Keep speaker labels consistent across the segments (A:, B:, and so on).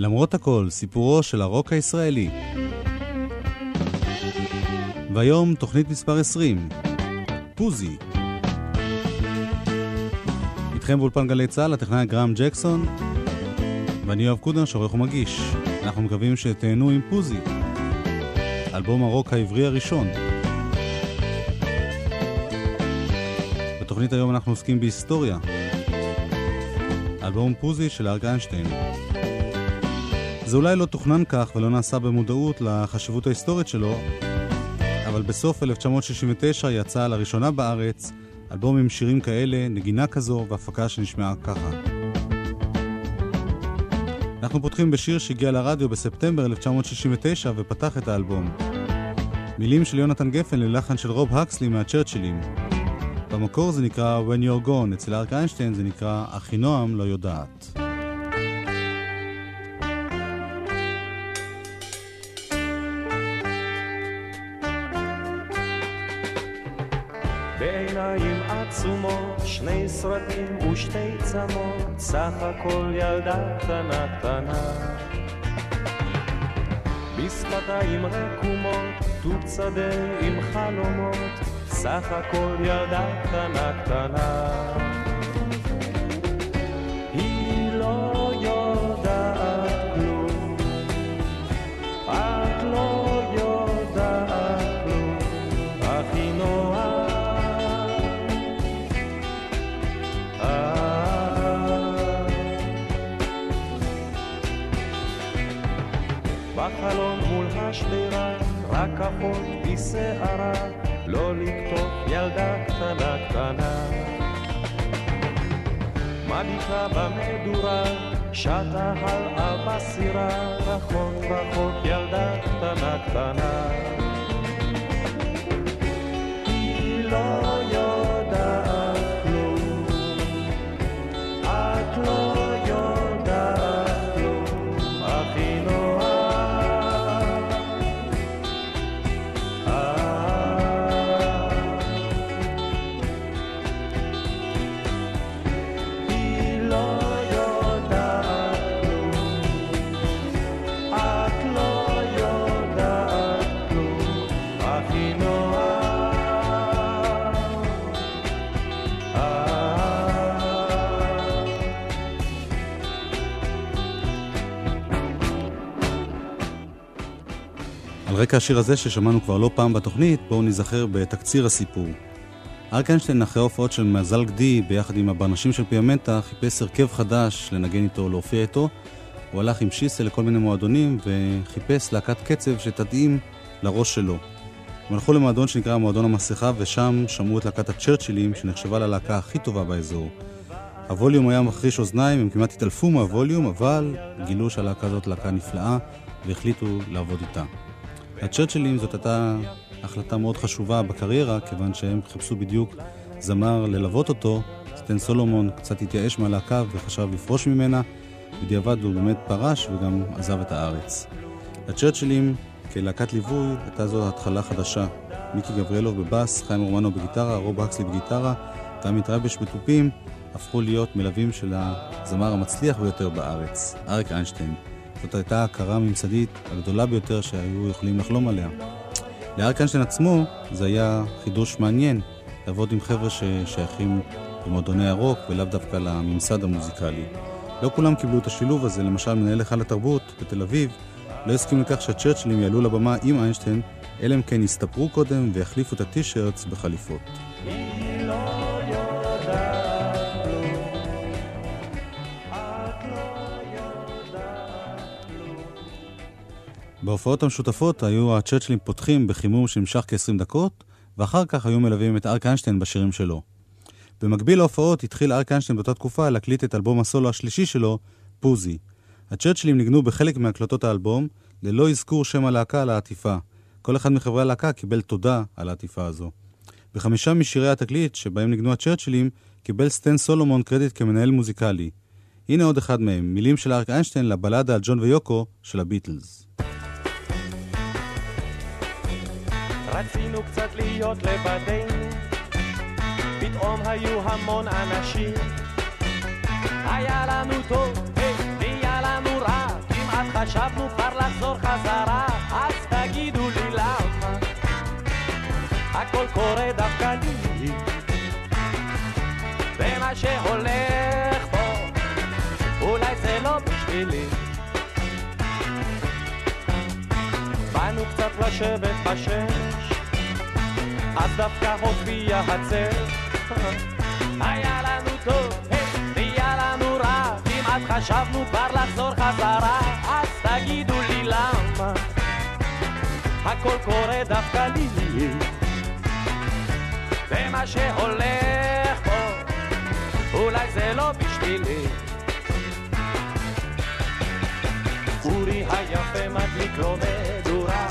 A: למרות הכל, סיפורו של הרוק הישראלי. והיום תוכנית מספר 20, פוזי. איתכם באולפן גלי צה"ל, הטכנאי גרם ג'קסון, ואני יואב קודן, שעורך ומגיש. אנחנו מקווים שתהנו עם פוזי, אלבום הרוק העברי הראשון. בתוכנית היום אנחנו עוסקים בהיסטוריה. אלבום פוזי של אריק איינשטיין. זה אולי לא תוכנן כך ולא נעשה במודעות לחשיבות ההיסטורית שלו, אבל בסוף 1969 יצא לראשונה בארץ אלבום עם שירים כאלה, נגינה כזו והפקה שנשמעה ככה. אנחנו פותחים בשיר שהגיע לרדיו בספטמבר 1969 ופתח את האלבום. מילים של יונתן גפן ללחן של רוב הקסלי מהצ'רצ'ילים. במקור זה נקרא When You're Gone, אצל אריק איינשטיין זה נקרא אחינועם לא יודעת.
B: סרטים ושתי צמות, סך הכל ילדה קטנה קטנה. בשפתיים רקומות, תות שדה עם חלומות, סך הכל ילדה קטנה קטנה. בחלון מול השדרה, רק אחות בשערה, לא לקטוף ילדה קטנה קטנה. מביטה במדורה, שטה הלאה בסירה, רחוק רחוק ילדה קטנה קטנה. היא לא
A: רקע השיר הזה ששמענו כבר לא פעם בתוכנית, בואו ניזכר בתקציר הסיפור. אריק איינשטיין אחרי ההופעות של מזל גדי ביחד עם הברנשים של פיאמנטה חיפש הרכב חדש לנגן איתו, להופיע איתו. הוא הלך עם שיסל לכל מיני מועדונים וחיפש להקת קצב שתתאים לראש שלו. הם הלכו למועדון שנקרא מועדון המסכה ושם שמעו את להקת הצ'רצ'ילים שנחשבה ללהקה הכי טובה באזור. הווליום היה מחריש אוזניים, הם כמעט התעלפו מהווליום, אבל גילו שהלהקה הזאת להקה נפלאה והחליטו לעבוד איתה. הצ'רצ'ילים זאת הייתה החלטה מאוד חשובה בקריירה, כיוון שהם חיפשו בדיוק זמר ללוות אותו. סטן סולומון קצת התייאש מהלהקה וחשב לפרוש ממנה. בדיעבד הוא באמת פרש וגם עזב את הארץ. הצ'רצ'ילים כלהקת ליווי הייתה זו התחלה חדשה. מיקי גבריאלוב בבאס, חיים רומנו בגיטרה, רוב הקסלי בגיטרה, ועמית רייבש בתופים, הפכו להיות מלווים של הזמר המצליח ביותר בארץ, אריק איינשטיין. זאת הייתה ההכרה הממסדית הגדולה ביותר שהיו יכולים לחלום עליה. לאריק איינשטיין עצמו זה היה חידוש מעניין, לעבוד עם חבר'ה ששייכים למועדוני הרוק ולאו דווקא לממסד המוזיקלי. לא כולם קיבלו את השילוב הזה, למשל מנהל היכל התרבות בתל אביב לא הסכים לכך שהצ'רצ'ילים יעלו לבמה עם איינשטיין, אלא אם כן יסתפרו קודם ויחליפו את הטי-שירטס בחליפות.
B: היא
A: בהופעות המשותפות היו הצ'רצ'ילים פותחים בחימום שנמשך כ-20 דקות, ואחר כך היו מלווים את אריק איינשטיין בשירים שלו. במקביל להופעות התחיל אריק איינשטיין באותה תקופה להקליט את אלבום הסולו השלישי שלו, פוזי. הצ'רצ'ילים ניגנו בחלק מהקלטות האלבום, ללא אזכור שם הלהקה על העטיפה. כל אחד מחברי הלהקה קיבל תודה על העטיפה הזו. בחמישה משירי התקליט שבהם ניגנו הצ'רצ'ילים, קיבל סטן סולומון קרדיט כמנהל מוזיקלי. הנה עוד אחד מהם, מילים של אריק איינשטיין לבלדה על ג'ון ויוקו של הביטלס.
B: רצינו קצת להיות לבדנו, פתאום היו המון אנשים. היה לנו טוב, נהיה לנו רע, כמעט חשבנו כבר לחזור חזרה, אז תגידו לי למה. הכל קורה דווקא לי, ומה שהולך פה, אולי זה לא בשבילי. באנו קצת לשבת בשש, אז דווקא הופיע הצל. היה לנו טוב, והיה לנו רע, כמעט חשבנו כבר לחזור חזרה, אז תגידו לי למה הכל קורה דווקא לי, ומה שהולך פה, אולי זה לא בשבילי. אורי היפה מדליק לו מדורה,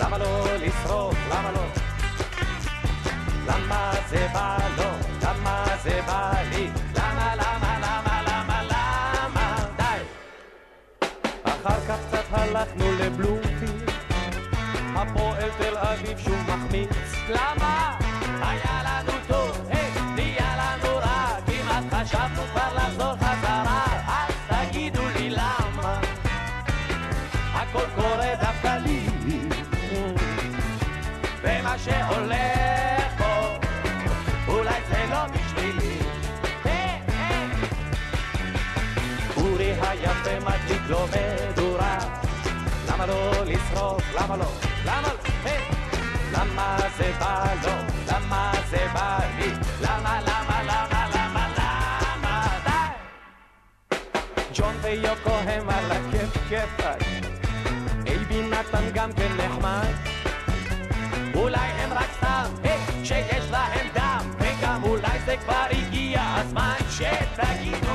B: למה לא לשרוף, למה לא? למה זה בא לו? למה זה בא לי? למה, למה, למה, למה, למה? די! אחר כך קצת הלכנו לבלומפילד, הפועל תל אביב שוב מחמיץ. למה? היה לנו טוב, היי, נהיה לנו רע, כמעט חשבנו כבר לחזור חזרה, אז תגידו לי למה? הכל קורה דווקא לי, ומה שהולך לו מדורה, למה לא לשרוף? למה לא? למה לא? היי! למה זה בא לו? למה זה בא לי? למה, למה, למה, למה, למה? די! ג'ון ויוקו הם על הכיף כיפאק, אייבי נתן גם כן נחמד. אולי הם רק סתם, היי, שיש להם דם, וגם אולי זה כבר הגיע הזמן שתגידו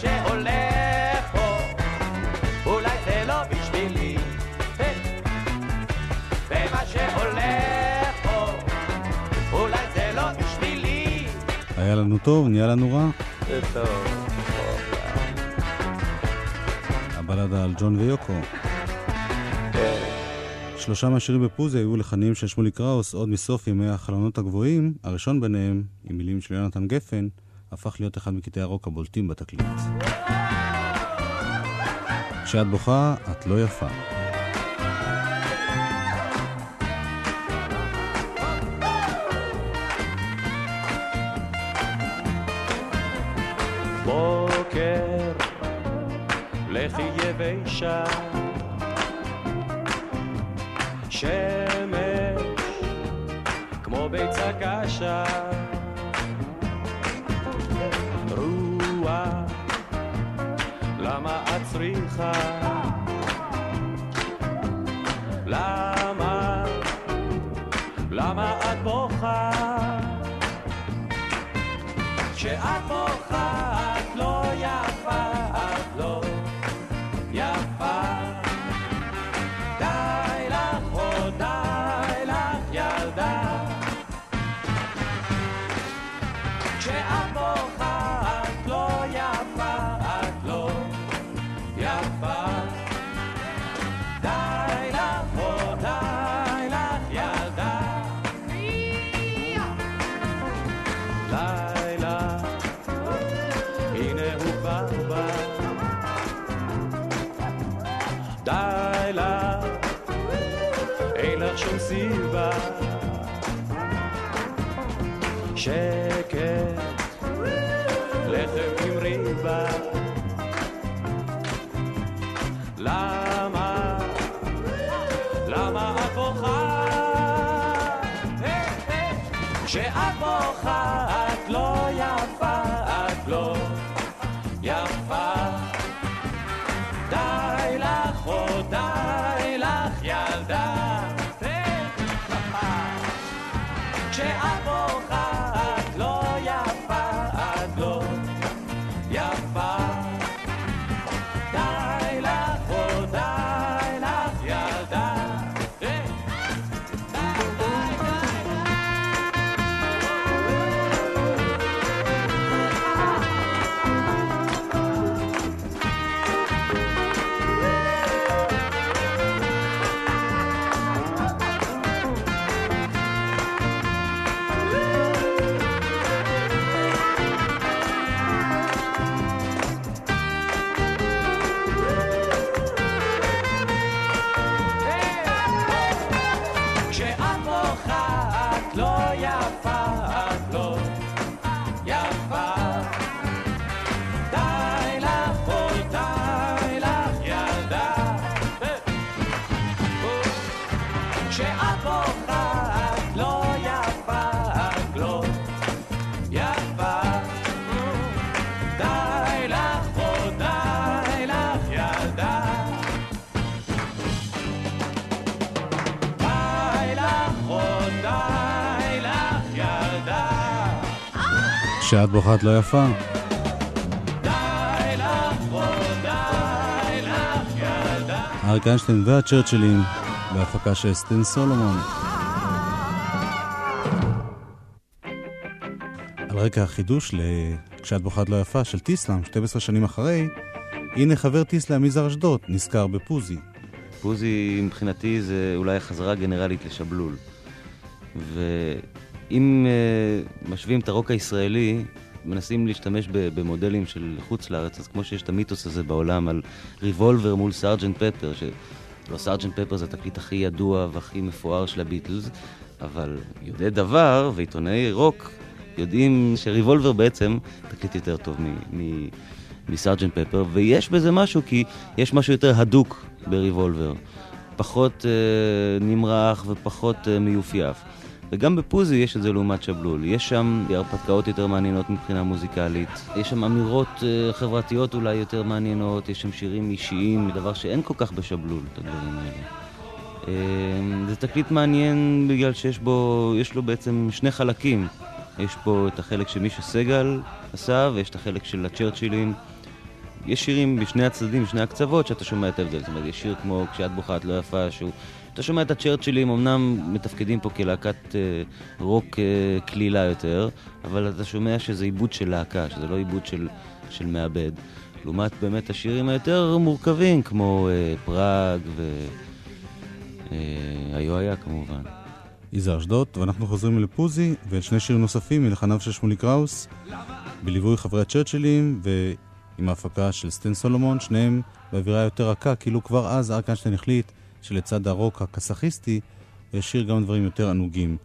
B: שהולך פה, אולי זה לא בשבילי, ומה שהולך פה, אולי זה לא בשבילי.
A: היה לנו טוב, נהיה לנו רע.
B: זה טוב.
A: הבלדה על ג'ון ויוקו. שלושה מהשירים בפוזי היו לחנים של שמולי קראוס עוד מסוף ימי החלונות הגבוהים, הראשון ביניהם, עם מילים של יונתן גפן, הפך להיות אחד מקטעי הרוק הבולטים בתקליט. כשאת בוכה, את לא יפה.
B: בוקר, לכי יבשה, שמש, כמו ביצה קשה, צריכה? למה, למה את בוכה? כשאת בוכה כשאת בוכה את לא יפה, כשאת בוחרת לא יפה. אריק איינשטיין והצ'רצ'ילים בהפקה של סטן סולומון. על רקע החידוש ל"כשאת בוחרת לא יפה" של טיסלאם, 12 שנים אחרי, הנה חבר טיסלאם יזהר אשדוד נזכר בפוזי.
C: פוזי מבחינתי זה אולי החזרה גנרלית לשבלול. ואם uh, משווים את הרוק הישראלי, מנסים להשתמש במודלים של חוץ לארץ, אז כמו שיש את המיתוס הזה בעולם על ריבולבר מול סארג'נט פפר, שלא סארג'נט פפר זה התקליט הכי ידוע והכי מפואר של הביטלס, אבל יודעי דבר ועיתונאי רוק יודעים שריבולבר בעצם תקליט יותר טוב מסארג'נט פפר, ויש בזה משהו, כי יש משהו יותר הדוק בריבולבר. פחות אה, נמרח ופחות אה, מיופייף. וגם בפוזי יש את זה לעומת שבלול. יש שם הרפתקאות יותר מעניינות מבחינה מוזיקלית, יש שם אמירות uh, חברתיות אולי יותר מעניינות, יש שם שירים אישיים, דבר שאין כל כך בשבלול, את הדברים האלה. Uh, זה תקליט מעניין בגלל שיש בו, יש לו בעצם שני חלקים. יש פה את החלק שמישה סגל עשה, ויש את החלק של הצ'רצ'ילים. יש שירים בשני הצדדים, בשני הקצוות, שאתה שומע את ההבדל. זאת אומרת, יש שיר כמו "כשאת בוחרת לא יפה", שהוא אתה שומע את הצ'רצ'ילים, אמנם מתפקדים פה כלהקת אה, רוק אה, קלילה יותר, אבל אתה שומע שזה עיבוד של להקה, שזה לא עיבוד של, של מעבד. לעומת באמת השירים היותר מורכבים, כמו אה, פראג והיו אה, היה כמובן.
B: יזהר אשדוד, ואנחנו חוזרים לפוזי, ושני שירים נוספים מלחניו של שמולי קראוס, בליווי חברי הצ'רצ'ילים, ועם ההפקה של סטן סולומון, שניהם באווירה יותר רכה, כאילו כבר אז ארק איינשטיין החליט שלצד הרוק הקסאכיסטי, ישיר גם דברים יותר ענוגים.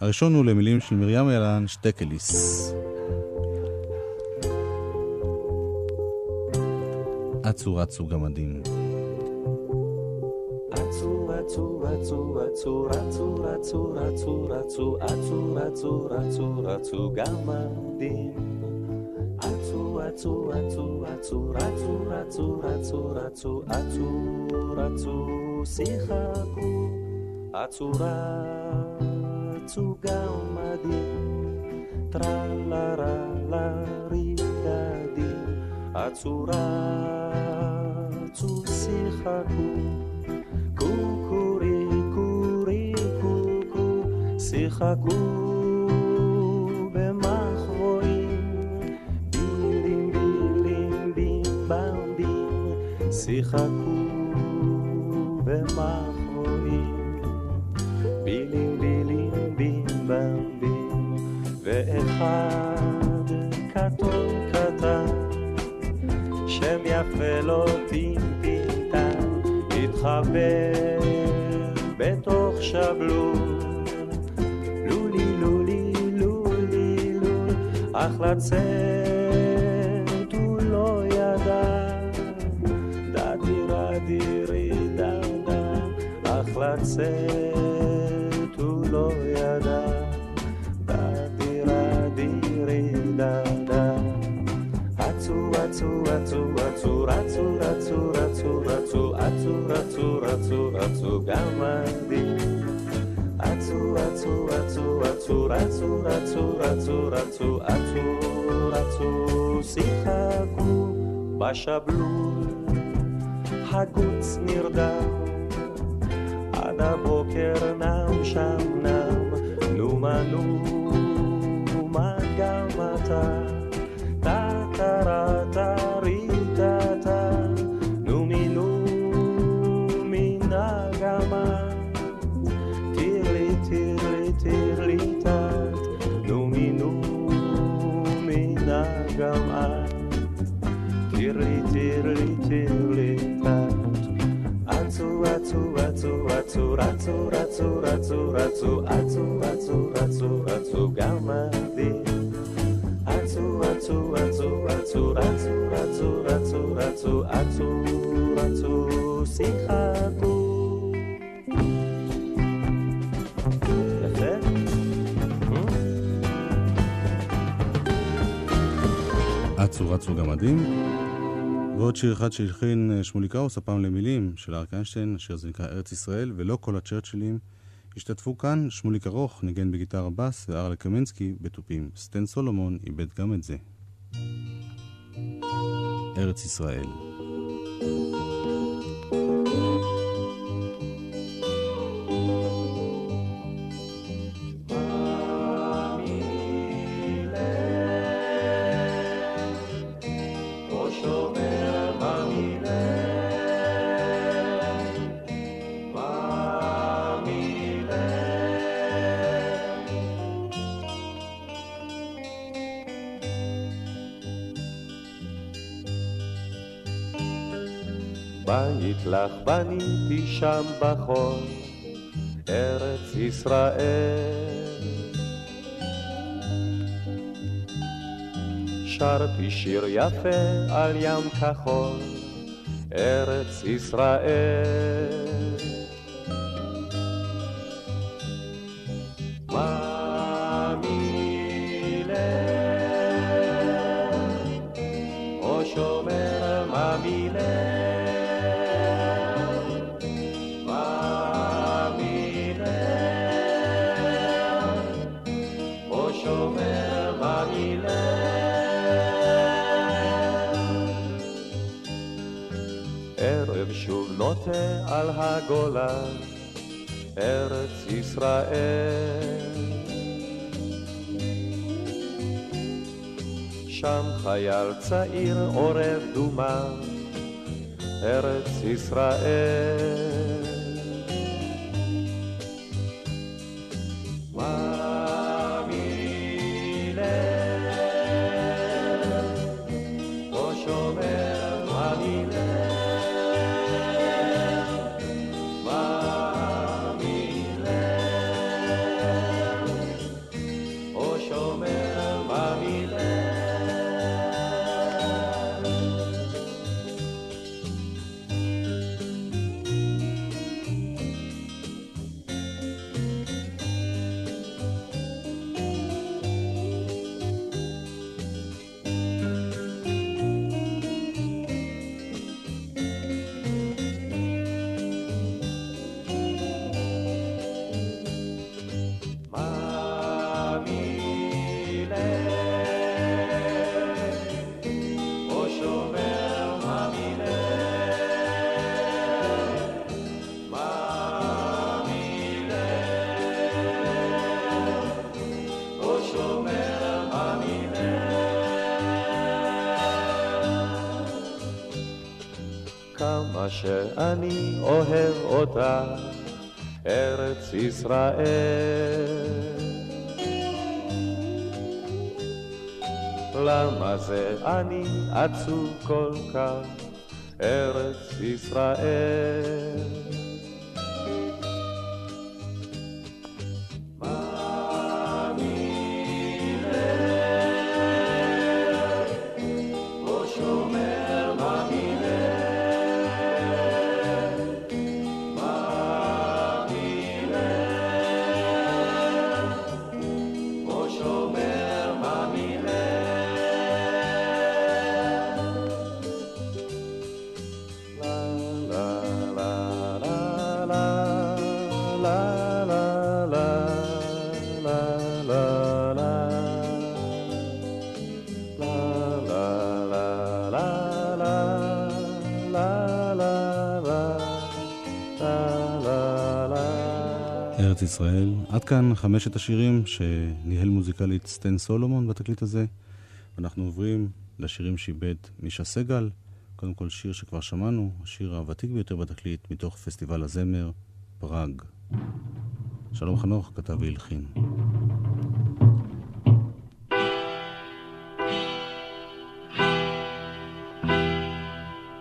B: הראשון הוא למילים של מרים ילן שטקליס. אצו רצו גמדים. אצו רצו רצו רצו רצו רצו רצו רצו אצו רצו רצו רצו גמדים. אצו אצו אצו אצו רצו רצו רצו רצו אצו רצו שיחקו, עצורה רצו גמדים, טרלרה לריגדים, עצורה רצו שיחקו, קוקורי קורי קוקו, שיחקו שיחקו ומאחורים, בילים בילים בים במים, ואחד קטון קטן, שם יפה לו טינטינטן, התחבר בתוך שבלול, לולי לולי לולי לול, אך לצאת לצאת הוא לא ידע, בדירה דירי דדה. אצו אצו אצו אצו רצו רצו רצו רצו אצו רצו רצו רצו גמדים. אצו אצו אצו אצו רצו רצו רצו רצו אצו רצו שיחקו בשבלול הגוץ נרדם עד הבוקר נם שם נם, נו מה נו מה גם אתה, אתה קראת ריטטה, נו מינו מן הגמה, טירלי טירלי טירלי טט, נו מינו מן הגמה, טירלי טירלי טירלי ratu ratu ratu ratu ratu ratu atu ratu ratu ratu gamadi atu atu atu atu ratu ratu ratu ratu atu ratu שיחקו אצו רצו גמדים ועוד שיר אחד שהלחין אה, שמולי קראוס, הפעם למילים של אריק איינשטיין, השיר הזה נקרא ארץ ישראל, ולא כל הצ'רצ'ילים
A: השתתפו כאן שמוליק ארוך, ניגן בגיטרה בס, וארלה קמינסקי בתופים. סטן סולומון איבד גם את זה. ארץ ישראל.
B: בית לך בניתי שם בחול, ארץ ישראל. שרתי שיר יפה על ים כחול, ארץ ישראל. על הגולה, ארץ ישראל. שם חייל צעיר עורב דומה, ארץ ישראל. שאני אוהב אותה, ארץ ישראל. למה זה אני עצוב כל כך, ארץ ישראל?
A: ישראל. עד כאן חמשת השירים שניהל מוזיקלית סטן סולומון בתקליט הזה. אנחנו עוברים לשירים שאיבד מישה סגל. קודם כל שיר שכבר שמענו, השיר הוותיק ביותר בתקליט מתוך פסטיבל הזמר, פראג. שלום חנוך כתב והלחין.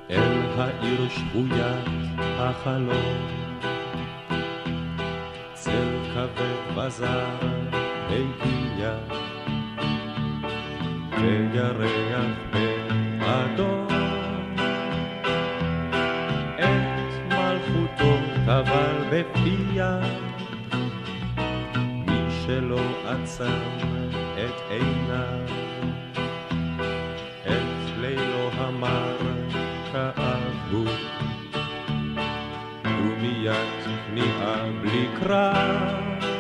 B: אל העיר שבוית החלום כבד בזר הגיע, וירח באדום. את מלכותו טבל בפיה, מי שלא עצם את עיניו, את לילו המר כאבו. מיד כניעה בלי קרב.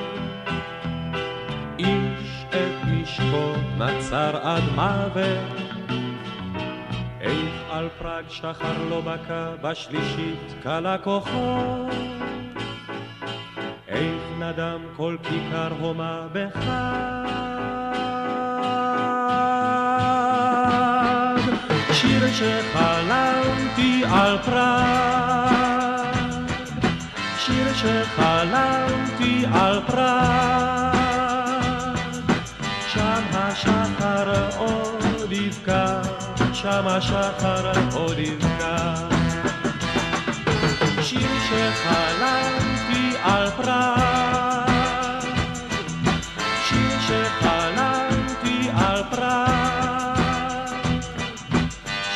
B: נשקו נצר עד מוות. איך על פראג שחר לא בקע בשלישית קלה כוחו איך נדם כל כיכר הומה בחג. שיר שחלמתי על פראג. שיר שחלמתי על פראג שם השחר עוד יבקע. שיר שחלמתי על פראג, שיר שחלמתי על פראג,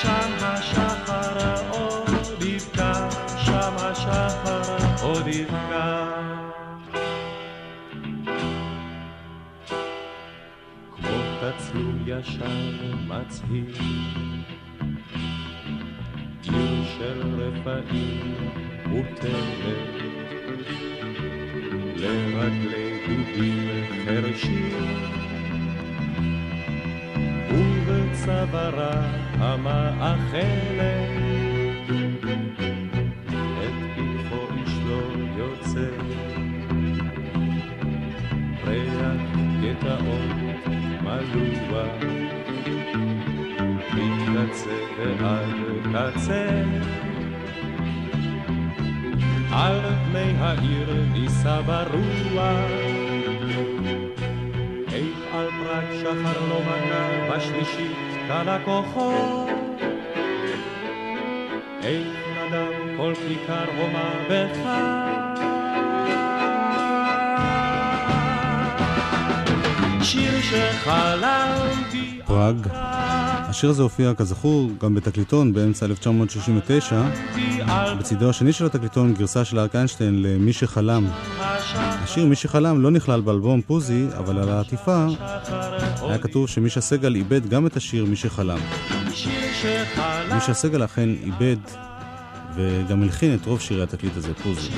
B: שם השחר עוד יבקע, שם השחר עוד יבקע. כמו תצלום ישן מצהיר של רפאים מוטלת לרגלי דודים חרשים ובצווארה המאכלת את פתחו איש לא יוצא. ריח גטאות מלוח מקצה ועד קצה. על פני העיר נישא ברוח. איך על פרק שחר לא מכה בשלישית קלה כוחו איך נדם כל כיכר הומה בחג שיר שחלמתי
A: פראג. השיר הזה הופיע כזכור גם בתקליטון באמצע 1969. בצידו השני של התקליטון גרסה של אריק איינשטיין למי שחלם. השיר מי שחלם לא נכלל באלבום פוזי, אבל על העטיפה היה כתוב שמישה סגל איבד גם את השיר מי שחלם. מישה סגל אכן איבד וגם הלחין את רוב שירי התקליט הזה, פוזי.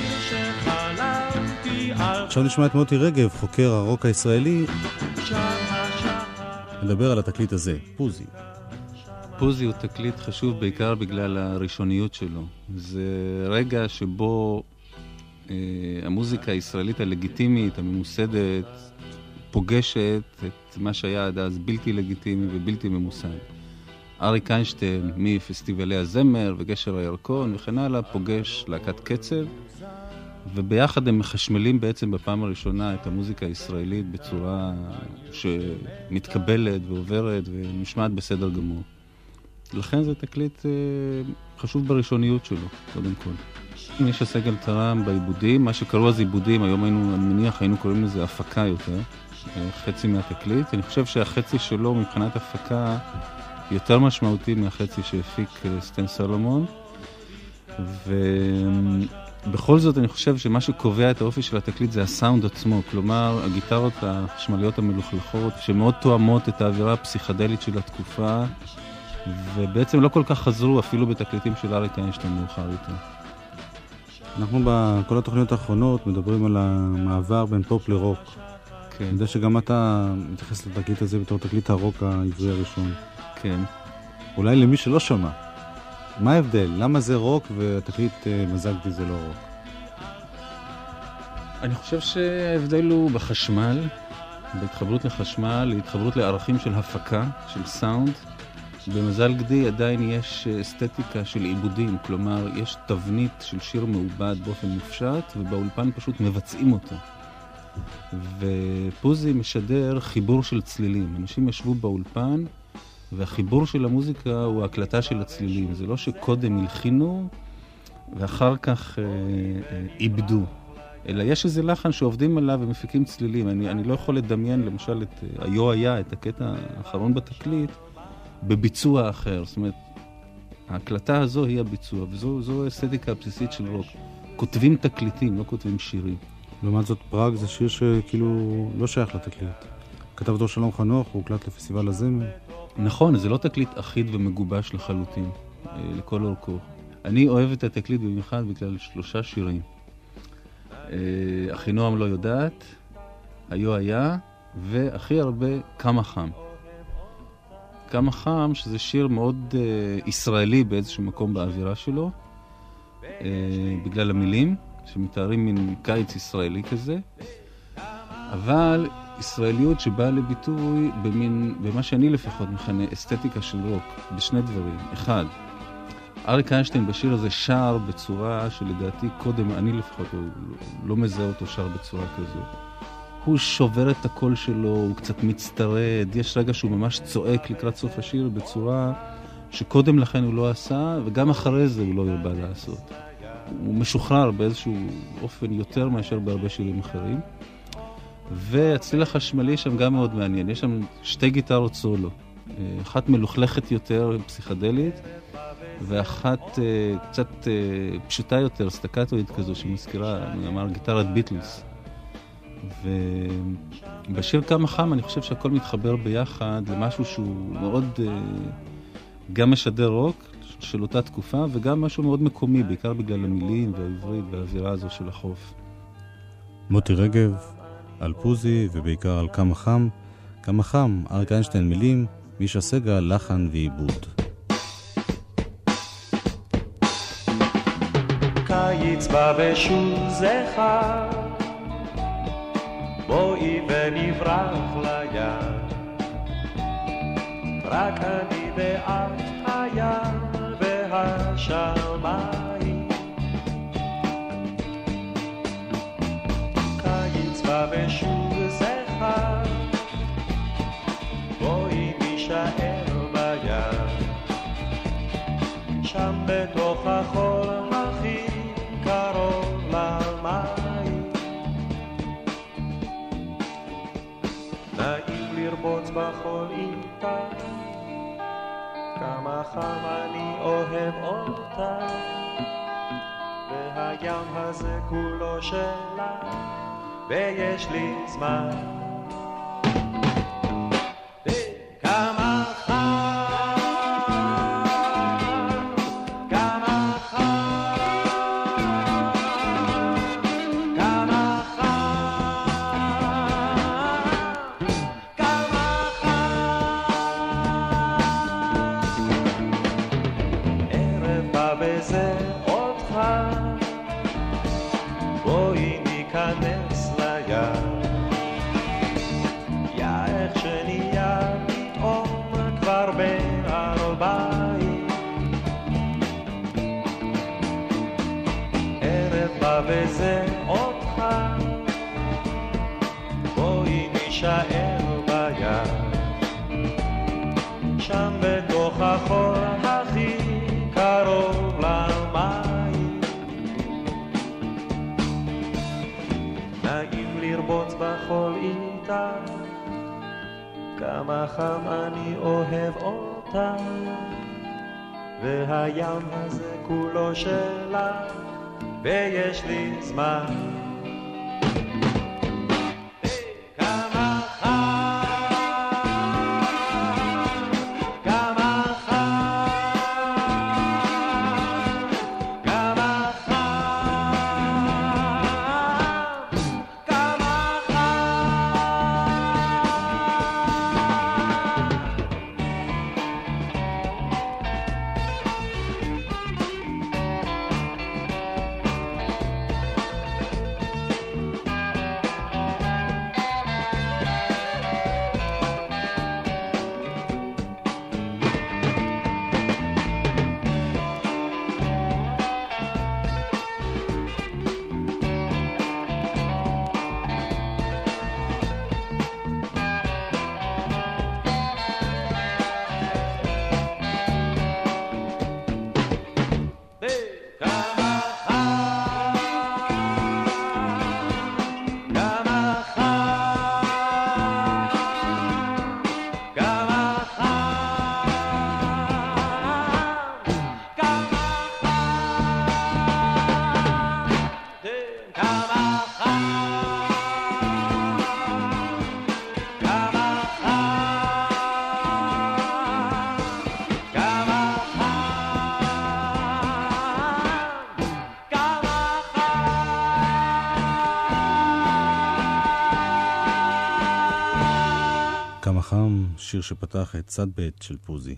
A: עכשיו נשמע את מוטי רגב, חוקר הרוק הישראלי, מדבר על התקליט הזה, פוזי.
D: פוזי הוא תקליט חשוב בעיקר בגלל הראשוניות שלו. זה רגע שבו אה, המוזיקה הישראלית הלגיטימית, הממוסדת, פוגשת את מה שהיה עד אז בלתי לגיטימי ובלתי ממוסד. אריק איינשטיין מפסטיבלי הזמר וגשר הירקון וכן הלאה פוגש להקת קצב וביחד הם מחשמלים בעצם בפעם הראשונה את המוזיקה הישראלית בצורה שמתקבלת ועוברת ונשמעת בסדר גמור. לכן זה תקליט אה, חשוב בראשוניות שלו, קודם כל. מישה סגל תרם בעיבודים, מה שקראו אז עיבודים, היום היינו, אני מניח, היינו קוראים לזה הפקה יותר, אה, חצי מהתקליט. אני חושב שהחצי שלו מבחינת הפקה יותר משמעותי מהחצי שהפיק אה, סטן סלומון. ובכל זאת אני חושב שמה שקובע את האופי של התקליט זה הסאונד עצמו, כלומר הגיטרות החשמליות המלוכלכות שמאוד תואמות את האווירה הפסיכדלית של התקופה ובעצם לא כל כך חזרו אפילו בתקליטים של אריק איינשטיין מאוחר יותר.
A: אנחנו בכל התוכניות האחרונות מדברים על המעבר בין פופ לרוק.
D: כן.
A: אני יודע שגם אתה מתייחס לתקליט הזה בתור תקליט הרוק העברי הראשון.
D: כן.
A: אולי למי שלא שמע, מה ההבדל? למה זה רוק והתקליט אה, מזל גדי זה לא רוק?
D: אני חושב שההבדל הוא בחשמל, בהתחברות לחשמל, התחברות לערכים של הפקה, של סאונד. במזל גדי עדיין יש אסתטיקה של עיבודים, כלומר, יש תבנית של שיר מעובד באופן מופשט, ובאולפן פשוט מבצעים אותו. ופוזי משדר חיבור של צלילים. אנשים ישבו באולפן, והחיבור של המוזיקה הוא הקלטה של הצלילים. זה לא שקודם הלחינו, ואחר כך אה, אה, איבדו. אלא יש איזה לחן שעובדים עליו ומפיקים צלילים. אני, אני לא יכול לדמיין, למשל, את היו היה, את הקטע האחרון בתקליט, בביצוע אחר. זאת אומרת, ההקלטה הזו היא הביצוע, וזו האסתטיקה הבסיסית של רוק. כותבים תקליטים, לא כותבים שירים.
A: לעומת זאת, פראג זה שיר שכאילו לא שייך לתקליט. כתב אותו שלום חנוך, הוא הוקלט לפסטיבל הזמר.
D: נכון, זה לא תקליט אחיד ומגובש לחלוטין, אה, לכל אורכו. אני אוהב את התקליט במיוחד בגלל שלושה שירים. אה, אחינועם לא יודעת, היו היה, והכי הרבה כמה חם. כמה חם, שזה שיר מאוד uh, ישראלי באיזשהו מקום באווירה שלו, uh, בגלל המילים, שמתארים מין קיץ ישראלי כזה, אבל ישראליות שבאה לביטוי במין, במה שאני לפחות מכנה אסתטיקה של רוק, בשני דברים. אחד, אריק איינשטיין בשיר הזה שר בצורה שלדעתי קודם, אני לפחות לא, לא מזהה אותו שר בצורה כזו. הוא שובר את הקול שלו, הוא קצת מצטרד, יש רגע שהוא ממש צועק לקראת סוף השיר בצורה שקודם לכן הוא לא עשה, וגם אחרי זה הוא לא ירבה לעשות. הוא משוחרר באיזשהו אופן יותר מאשר בהרבה שירים אחרים. והצליל החשמלי שם גם מאוד מעניין, יש שם שתי גיטרות סולו. אחת מלוכלכת יותר, פסיכדלית, ואחת uh, קצת uh, פשוטה יותר, סטקטואית כזו, שמזכירה, אמר, גיטרת ביטלס. ובשיר כמה חם אני חושב שהכל מתחבר ביחד למשהו שהוא מאוד uh, גם משדר רוק של אותה תקופה, וגם משהו מאוד מקומי, בעיקר בגלל המילים והעברית והאווירה הזו של החוף.
A: מוטי רגב, על פוזי ובעיקר על כמה חם. כמה חם, אריק איינשטיין מילים, מישה סגל, לחן ועיבוד.
B: קיץ בא בשוזך, בואי ונברח לים. רק אני ואת הים והשמיים. קיץ בא בשוזך, בואי נישאר בים. שם בתוך החול בחול איתך, כמה חם אני אוהב אותך, והים הזה כולו שלך, ויש לי זמן. והים הזה כולו שלך, ויש לי זמן.
A: שיר שפתח את צד ב' של פוזי.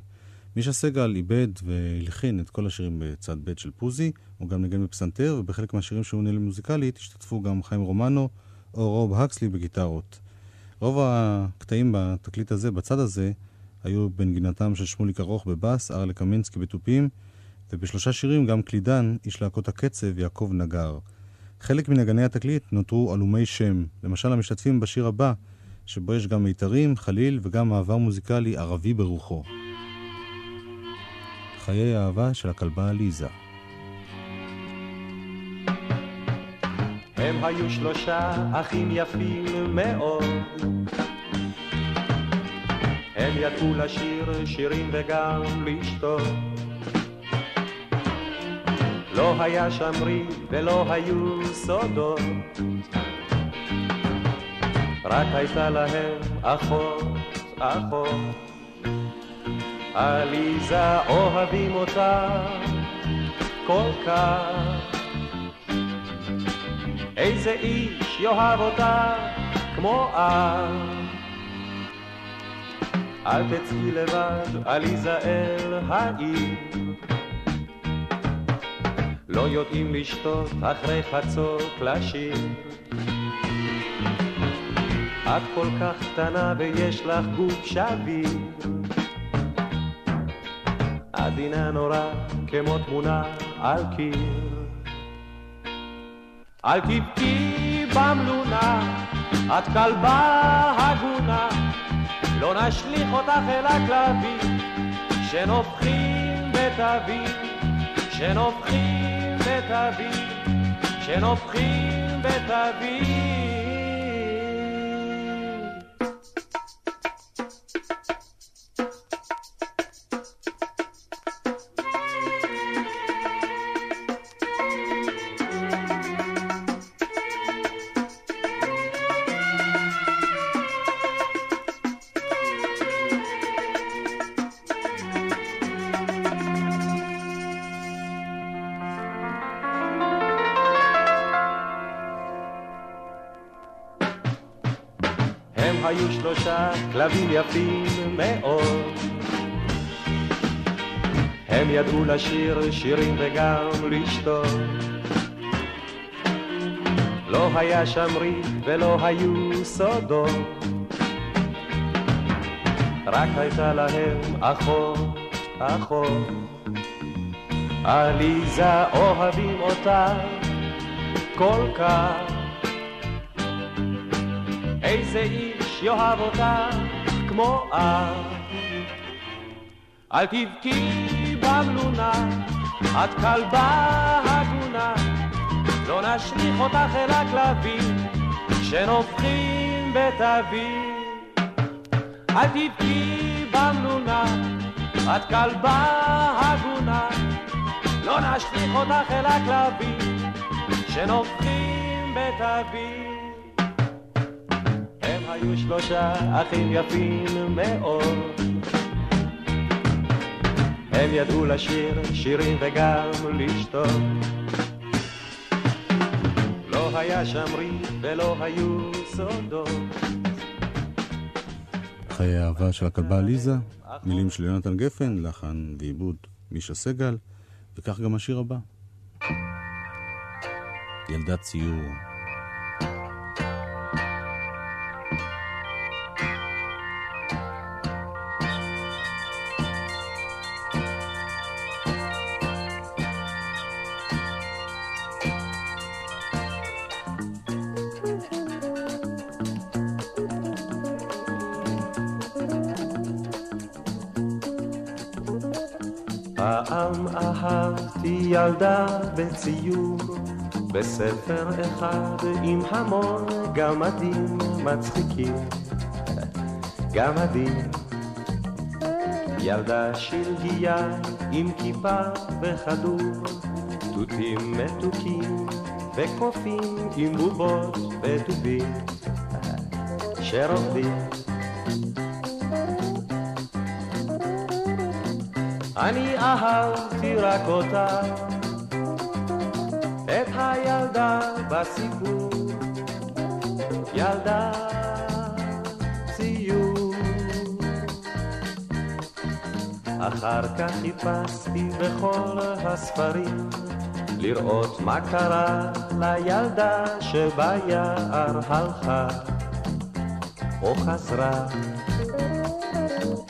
A: מישה סגל איבד והלחין את כל השירים בצד ב' של פוזי, הוא גם ניגן בפסנתר, ובחלק מהשירים שהוא ניהל מוזיקלית השתתפו גם חיים רומנו או רוב הקסלי בגיטרות. רוב הקטעים בתקליט הזה, בצד הזה, היו בנגינתם של שמוליק ארוך בבאס, ארלה קמינסקי בתופים, ובשלושה שירים גם קלידן, איש להקות הקצב, יעקב נגר. חלק מנגני התקליט נותרו עלומי שם, למשל המשתתפים בשיר הבא, שבו יש גם מיתרים, חליל וגם מעבר מוזיקלי ערבי ברוחו. חיי האהבה של הכלבה עליזה.
B: הם היו שלושה אחים יפים מאוד. הם ידעו לשיר שירים וגם לשתות. לא היה שם ולא היו סודות. רק הייתה להם אחות, אחות. עליזה אוהבים אותה כל כך. איזה איש יאהב אותה כמו אב. אל תצאי לבד, עליזה אל העיר. לא יודעים לשתות אחרי חצות לשיר. את כל כך קטנה ויש לך גוף שביר. עדינה נורא כמו תמונה על קיר. אל תבכי במלונה, את כלבה הגונה, לא נשליך אותך אל הכלבים, שנופחים בתווים, שנופחים בתווים, שנופחים בתווים. יפים מאוד. הם ידעו לשיר שירים וגם לשתות. לא היה שם ריב ולא היו סודות. רק הייתה להם אחות, אחות. עליזה אוהבים אותה כל כך. איזה איש יאהב אותה כמו אב. אל תבכי במלונה, את כלבה הגונה, לא נשליך אותך אל הכלבים שנובחים בתווים. אל תבכי במלונה, את כלבה הגונה, לא נשליך אותך אל הכלבים שנובחים בתווים. היו שלושה אחים יפים מאוד. הם ידעו לשיר שירים וגם לשתות. לא היה שם ריב ולא היו סודות.
A: חיי האהבה של הכלבה עליזה, מילים של יונתן גפן, לחן ועיבוד מישה סגל, וכך גם השיר הבא. ילדת ציור.
B: ילדה בציור, בספר אחד עם המון גמדים מצחיקים. גמדים. ילדה שלגיה עם כיפה וכדור, תותים מתוקים וקופים עם בובות ותופים שרוקדים. אני אהבתי רק אותה, את הילדה בסיפור, ילדה ציור. אחר כך חיפשתי בכל הספרים לראות מה קרה לילדה שביער הלכה או חזרה.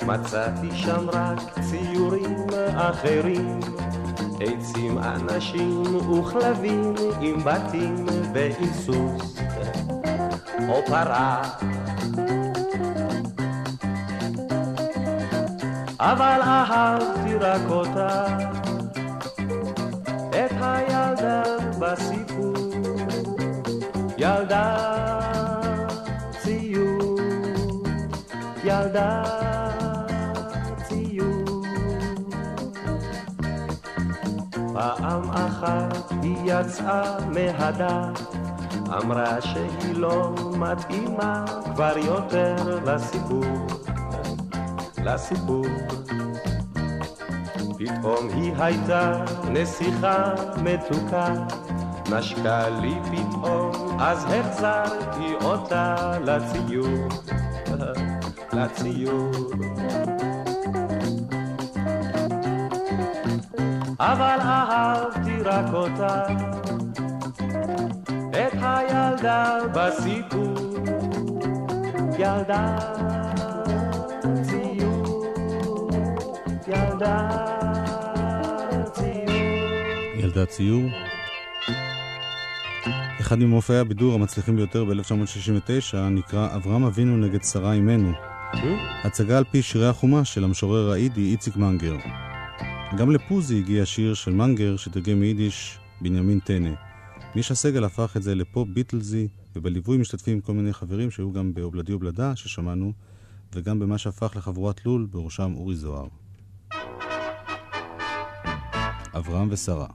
B: מצאתי שם רק ציורים אחרים, עצים, אנשים וכלבים עם בתים ועם סוס או פרה. אבל אהבתי רק אותה, את הילדה בסיפור, ילדה ציור, ילדה אחת היא יצאה מהדף, אמרה שהיא לא מתאימה כבר יותר לסיפור. לסיפור. פתאום היא הייתה נסיכה מתוקה, נשקה לי פתאום, אז החזרתי אותה לציור, לציור. אבל אהבתי רק אותה, את הילדה בסיפור, ילדה ילדה ציור.
A: ילדה ציור. אחד ממופעי הבידור המצליחים ביותר ב-1969 נקרא אברהם אבינו נגד שרה אימנו. הצגה על פי שירי החומש של המשורר האידי איציק מנגר. גם לפוזי הגיע שיר של מנגר שתרגם מיידיש בנימין טנא. מישה סגל הפך את זה לפופ ביטלזי, ובליווי משתתפים כל מיני חברים שהיו גם באובלדי אובלדה ששמענו, וגם במה שהפך לחבורת לול, בראשם אורי זוהר. אברהם ושרה.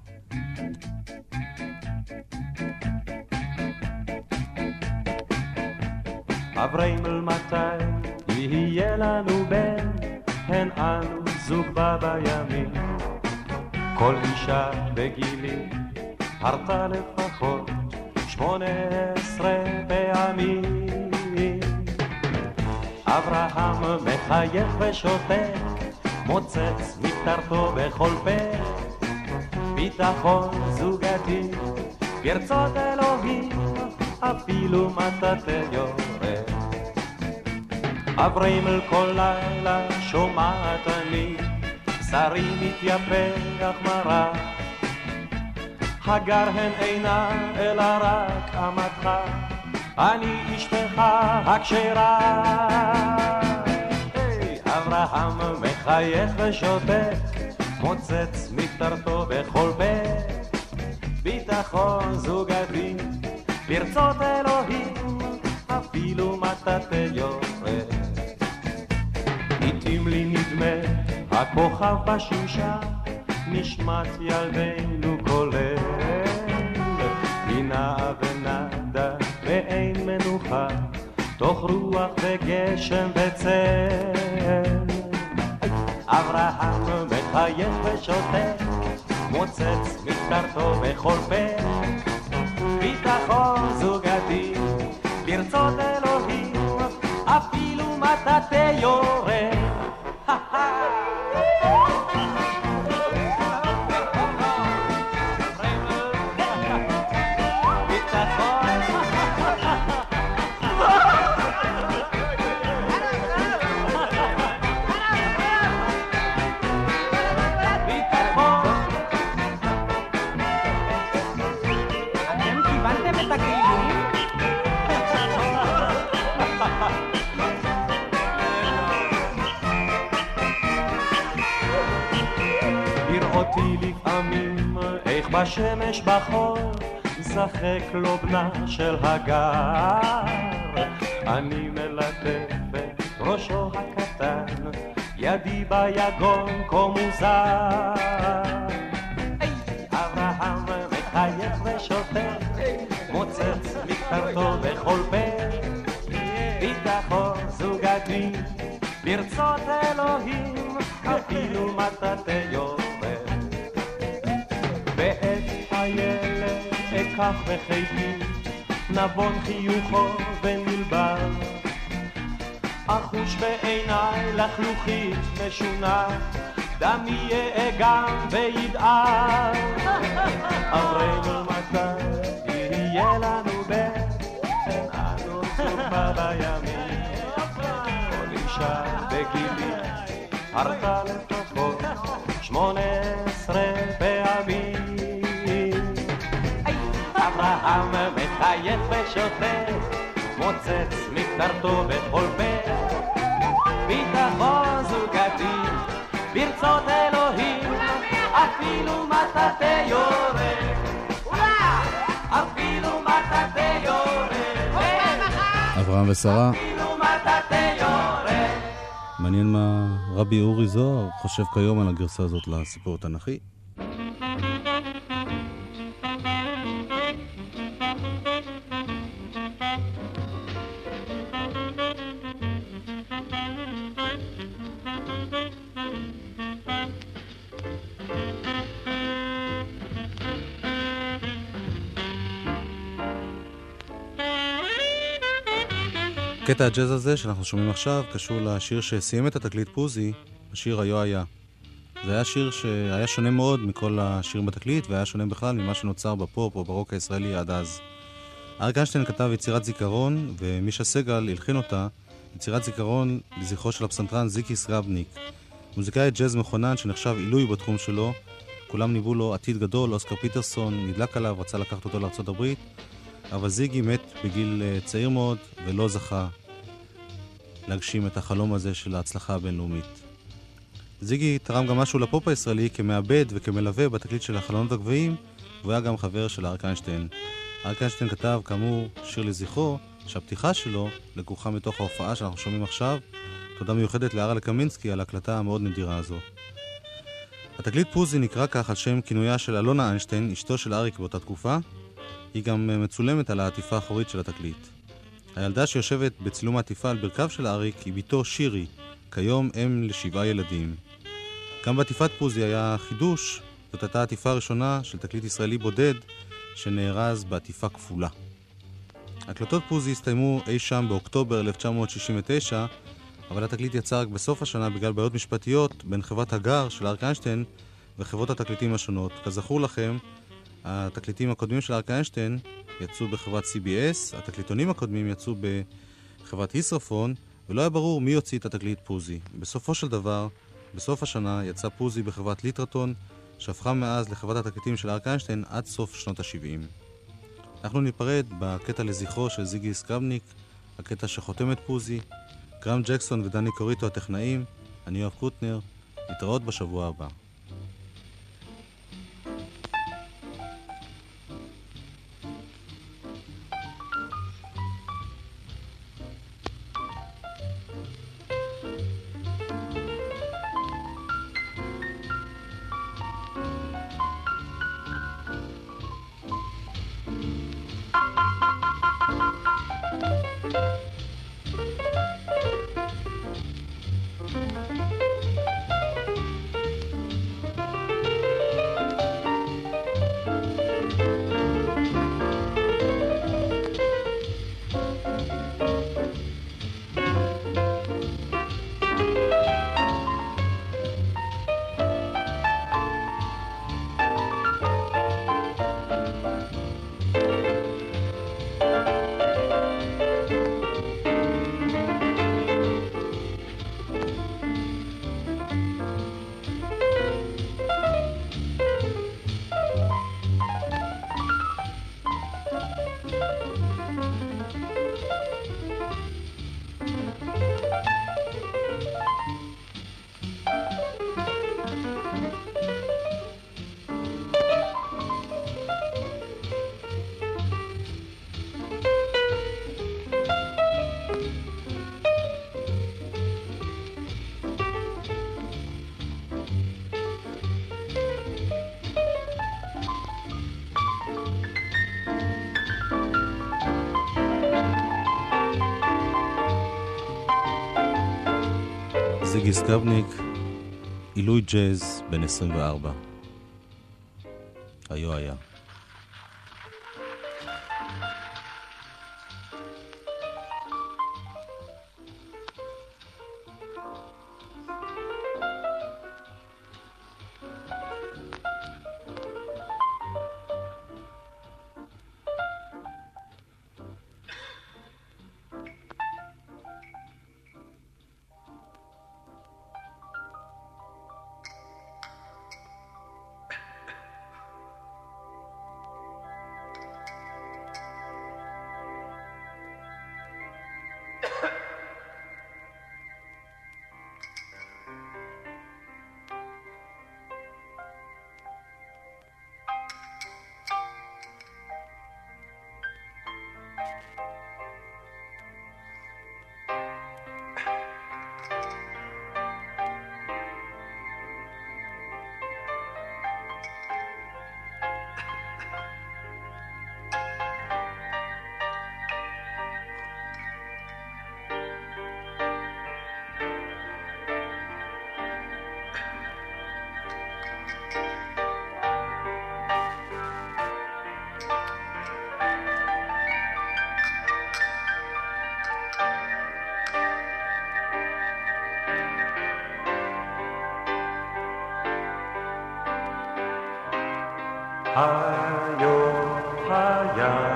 B: אבריימל מתי יהיה לנו בן, הן אנו זוג בה בימים. כל אישה בגילי הרתה לפחות שמונה עשרה פעמים. אברהם מחייך ושותק, מוצץ מפטרתו בכל פה. ביטחון זוגתי, ברצות אלוהים, אפילו מטאטא יורד. אבריימל כל לילה שומעת אני, בשרי מתייפח מרה. הגר הן אינה אלא רק אמתך, אני אשתך הכשרה. אברהם מחייך ושותק, מוצץ מפטרתו בכל פה, ביטחון זוגתי, ברצות אלוהים, אפילו מטאטא יורד. התאים לי נדמה, הכוכב בשמשה, נשמת ילדינו כולל. היא נעה ונדה ואין מנוחה, תוך רוח וגשם וצל. אברהם מחייך ושותק, מוצץ מפטרתו בכל פה. ביטחון זוגתי, ברצות אלוהים, אפילו מטאטא יורד. בשמש בחור משחק לו בנה של הגר. אני מלטף את ראשו הקטן ידי ביגון כה מוזר. אברהם מחייך ושותק מוצץ מקטרתו בכל פה. ביטחון זוגתי ברצות אלוהים אפילו מטאטא אקח בחיתי נבון חיוכו ונלבר אחוש בעיניי לחלוכית משונה דמי יאגם וידער. אמרנו מתי יהיה לנו בן, אנו צופה בימים. כל אישה בגילי הרתה לתוכו שמונה עשרה אברהם מחייך ושותק, מוצץ מקטרתו בכל פה. ביטחון זוגתי, ברצות אלוהים, אפילו מטאטא יורד. אפילו מטאטא יורד.
A: אברהם ושרה. מעניין מה רבי אורי זוהר חושב כיום על הגרסה הזאת לסיפור התנ"כי. קטע הג'אז הזה שאנחנו שומעים עכשיו קשור לשיר שסיים את התקליט פוזי, השיר היו היה. זה היה שיר שהיה שונה מאוד מכל השירים בתקליט, והיה שונה בכלל ממה שנוצר בפופ או ברוק הישראלי עד אז. אריק איינשטיין כתב יצירת זיכרון, ומישה סגל הלחין אותה, יצירת זיכרון לזכרו של הפסנתרן זיגי סקרבניק. מוזיקאי ג'אז מכונן שנחשב עילוי בתחום שלו, כולם ניבאו לו עתיד גדול, אוסקר פיטרסון נדלק עליו, רצה לקחת אותו לארצות הברית, אבל זיגי מת בגיל אה, צעיר מאוד ולא זכה להגשים את החלום הזה של ההצלחה הבינלאומית. זיגי תרם גם משהו לפופ הישראלי כמעבד וכמלווה בתקליט של החלונות הגבוהים, והוא היה גם חבר של אריק איינשטיין. אריק איינשטיין כתב, כאמור, שיר לזכרו, שהפתיחה שלו לקוחה מתוך ההופעה שאנחנו שומעים עכשיו. תודה מיוחדת לארלה קמינסקי על ההקלטה המאוד נדירה הזו. התקליט פוזי נקרא כך על שם כינויה של אלונה איינשטיין, אשתו של אריק באותה תקופה. היא גם אה, מצולמת על העטיפה האחורית של התקליט. הילדה שיושבת בצילום העטיפה על ברכיו של אריק היא בתו שירי, כיום אם לשבעה ילדים. גם בעטיפת פוזי היה חידוש, זאת הייתה העטיפה הראשונה של תקליט ישראלי בודד שנארז בעטיפה כפולה. הקלטות פוזי הסתיימו אי שם באוקטובר 1969, אבל התקליט יצא רק בסוף השנה בגלל בעיות משפטיות בין חברת הגר של אריק איינשטיין וחברות התקליטים השונות. כזכור לכם, התקליטים הקודמים של אריק איינשטיין יצאו בחברת CBS, התקליטונים הקודמים יצאו בחברת הישרפון, ולא היה ברור מי יוציא את התקליט פוזי. בסופו של דבר, בסוף השנה יצא פוזי בחברת ליטרטון, שהפכה מאז לחברת התקליטים של אריק איינשטיין עד סוף שנות ה-70. אנחנו ניפרד בקטע לזכרו של זיגי סקרבניק, הקטע שחותם את פוזי, גרם ג'קסון ודני קוריטו הטכנאים, אני יואב קוטנר, להתראות בשבוע הבא. זיגי סקבניק, עילוי ג'אז בן 24. היו היה.
B: היה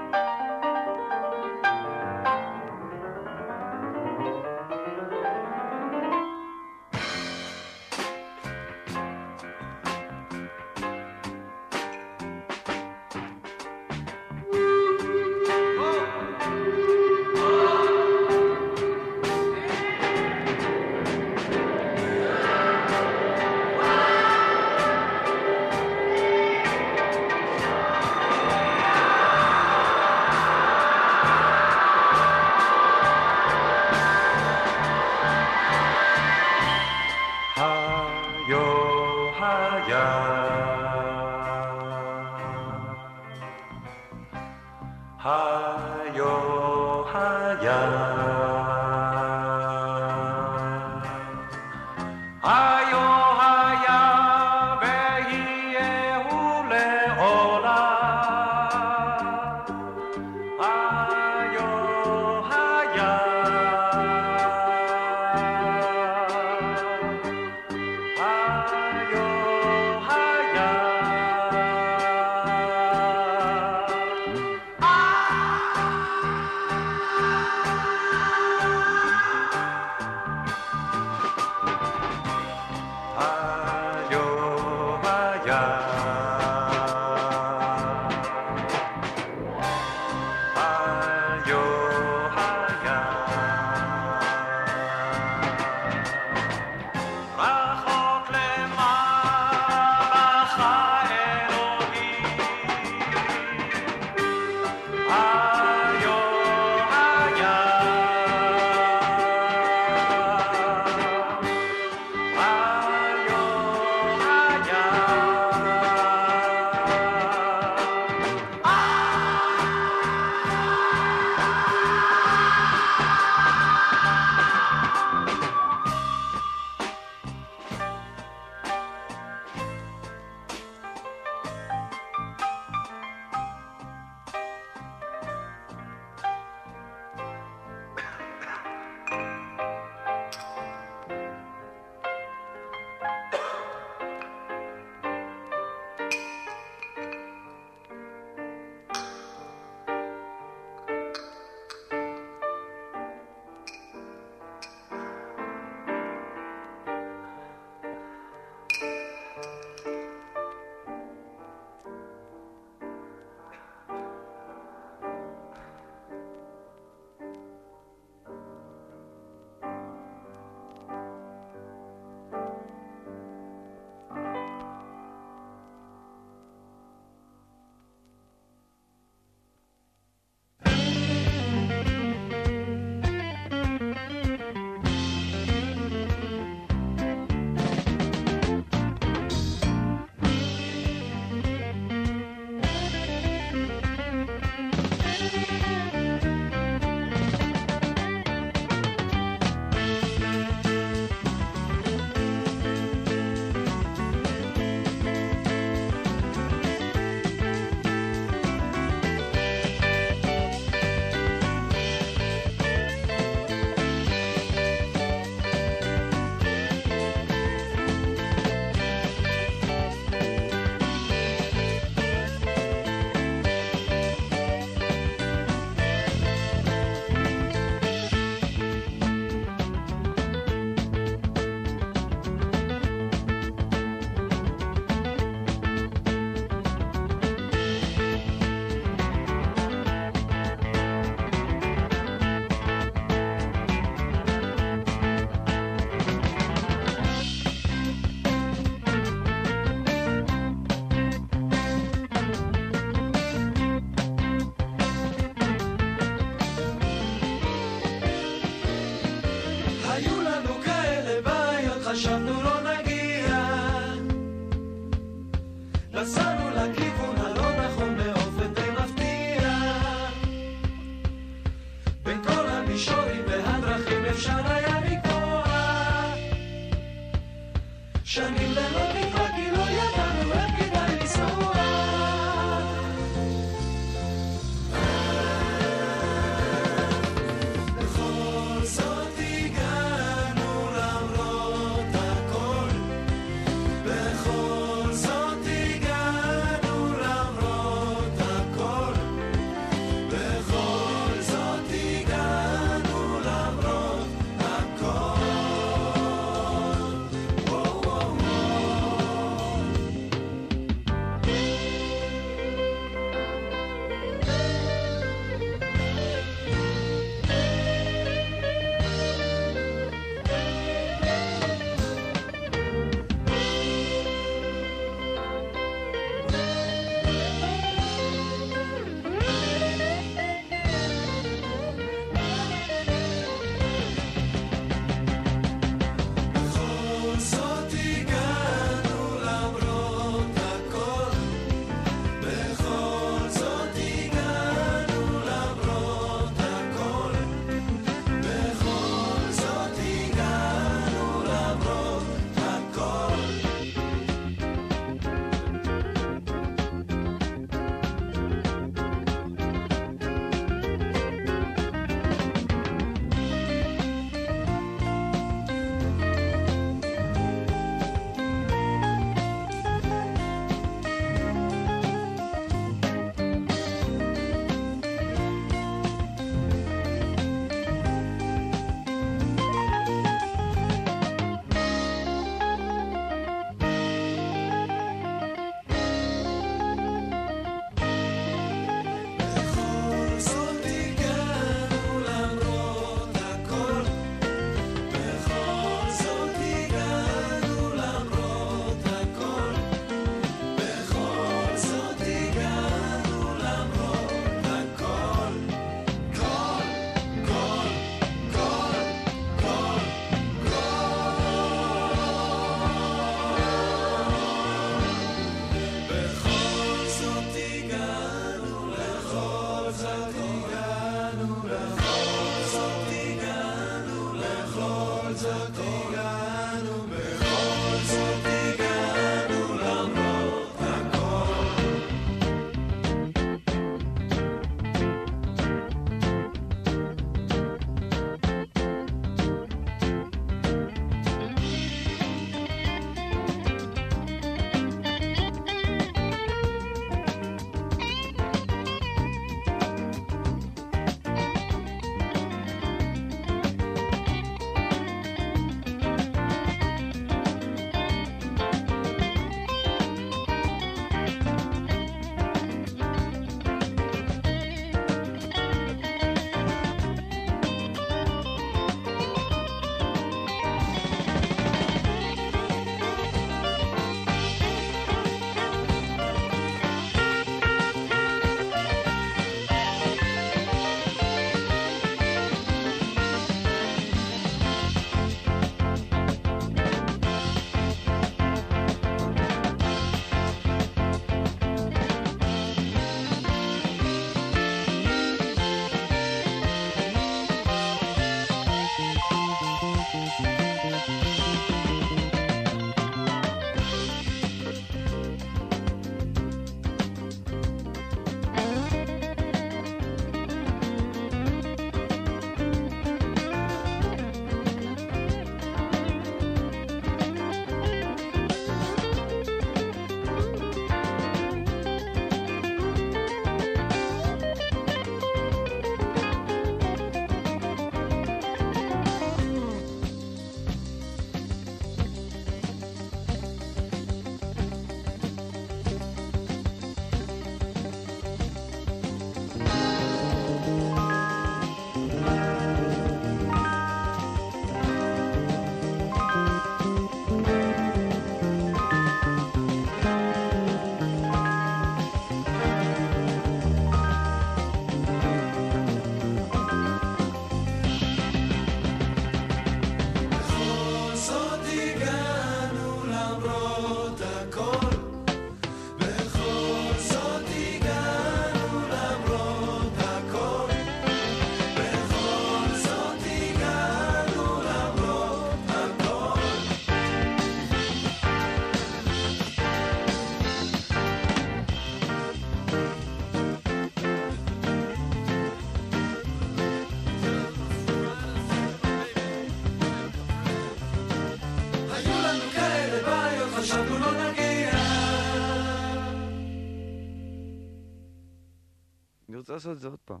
C: רוצה לעשות את זה עוד פעם.